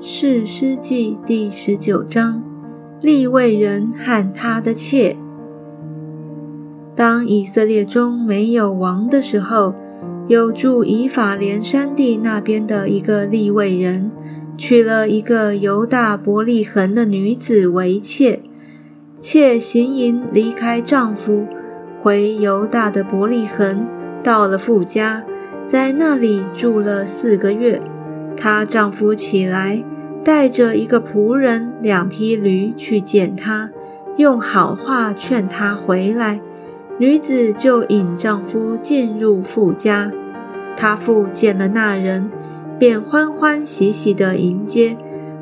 是诗记第十九章，利未人和他的妾。当以色列中没有王的时候，有住以法莲山地那边的一个利未人，娶了一个犹大伯利恒的女子为妾。妾行淫离开丈夫，回犹大的伯利恒，到了父家，在那里住了四个月。她丈夫起来，带着一个仆人、两匹驴去见她，用好话劝她回来。女子就引丈夫进入父家。她父见了那人，便欢欢喜喜地迎接。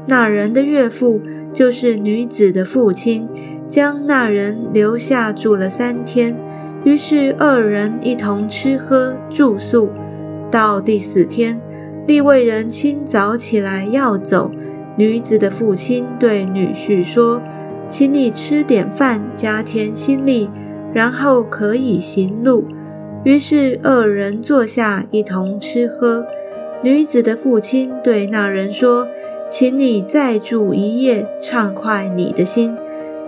那人的岳父就是女子的父亲，将那人留下住了三天。于是二人一同吃喝住宿，到第四天。利未人清早起来要走，女子的父亲对女婿说：“请你吃点饭，加添心力，然后可以行路。”于是二人坐下一同吃喝。女子的父亲对那人说：“请你再住一夜，畅快你的心。”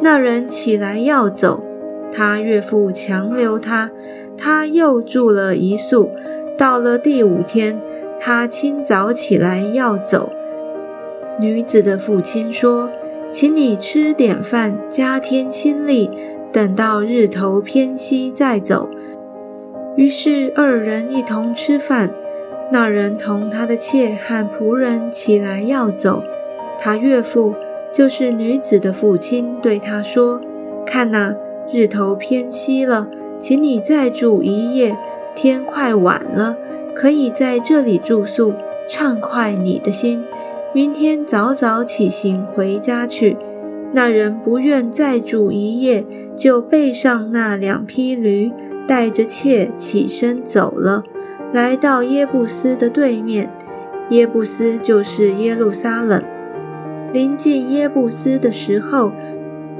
那人起来要走，他岳父强留他，他又住了一宿。到了第五天。他清早起来要走，女子的父亲说：“请你吃点饭，加添心力，等到日头偏西再走。”于是二人一同吃饭。那人同他的妾和仆人起来要走，他岳父就是女子的父亲对他说：“看呐，日头偏西了，请你再住一夜，天快晚了。”可以在这里住宿，畅快你的心。明天早早起行回家去。那人不愿再住一夜，就背上那两匹驴，带着妾起身走了，来到耶布斯的对面。耶布斯就是耶路撒冷。临近耶布斯的时候，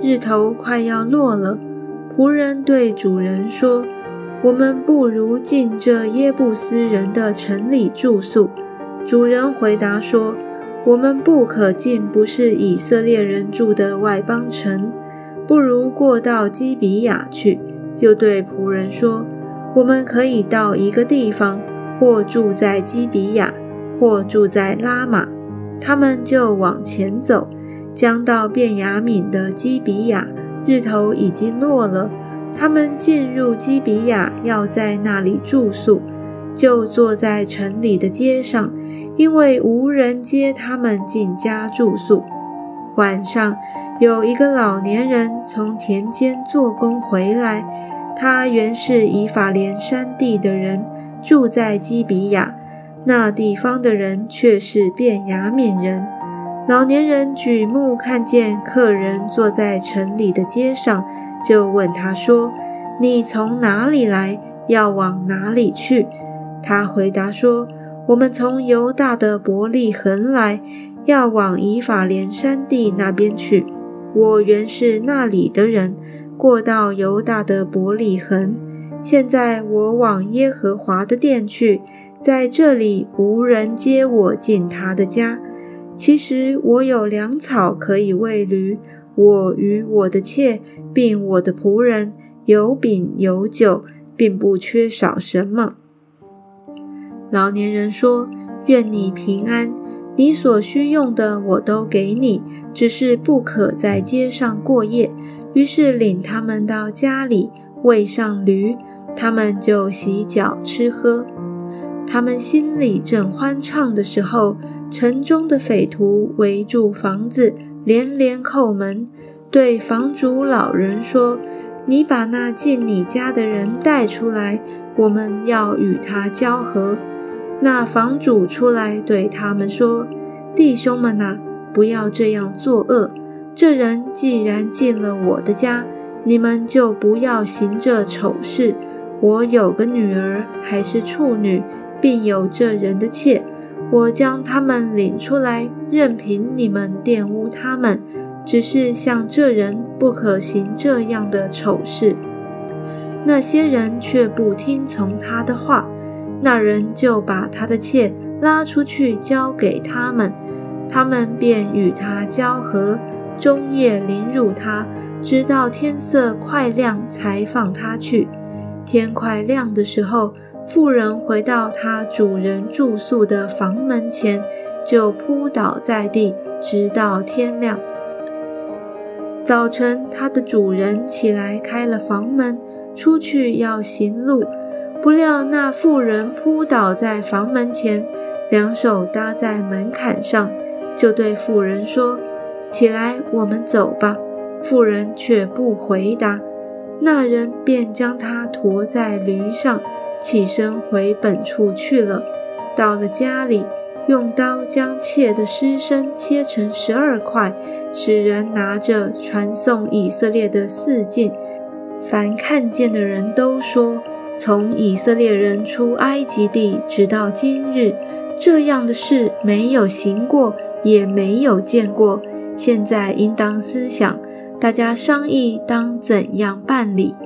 日头快要落了。仆人对主人说。我们不如进这耶布斯人的城里住宿。主人回答说：“我们不可进不是以色列人住的外邦城，不如过到基比亚去。”又对仆人说：“我们可以到一个地方，或住在基比亚，或住在拉玛。”他们就往前走，将到便雅悯的基比亚，日头已经落了。他们进入基比亚，要在那里住宿，就坐在城里的街上，因为无人接他们进家住宿。晚上，有一个老年人从田间做工回来，他原是以法莲山地的人，住在基比亚，那地方的人却是便雅悯人。老年人举目看见客人坐在城里的街上。就问他说：“你从哪里来？要往哪里去？”他回答说：“我们从犹大的伯利恒来，要往以法莲山地那边去。我原是那里的人，过到犹大的伯利恒。现在我往耶和华的殿去，在这里无人接我进他的家。其实我有粮草可以喂驴。”我与我的妾，并我的仆人有饼有酒，并不缺少什么。老年人说：“愿你平安，你所需用的我都给你，只是不可在街上过夜。”于是领他们到家里，喂上驴，他们就洗脚吃喝。他们心里正欢畅的时候，城中的匪徒围住房子。连连叩门，对房主老人说：“你把那进你家的人带出来，我们要与他交合。”那房主出来对他们说：“弟兄们呐，不要这样作恶。这人既然进了我的家，你们就不要行这丑事。我有个女儿还是处女，并有这人的妾。”我将他们领出来，任凭你们玷污他们，只是像这人不可行这样的丑事。那些人却不听从他的话，那人就把他的妾拉出去交给他们，他们便与他交合，终夜凌辱他，直到天色快亮才放他去。天快亮的时候，妇人回到她主人住宿的房门前，就扑倒在地，直到天亮。早晨，她的主人起来开了房门，出去要行路，不料那妇人扑倒在房门前，两手搭在门槛上。就对妇人说：“起来，我们走吧。”妇人却不回答。那人便将他驮在驴上，起身回本处去了。到了家里，用刀将妾的尸身切成十二块，使人拿着传送以色列的四境。凡看见的人都说：从以色列人出埃及地直到今日，这样的事没有行过。也没有见过，现在应当思想，大家商议当怎样办理。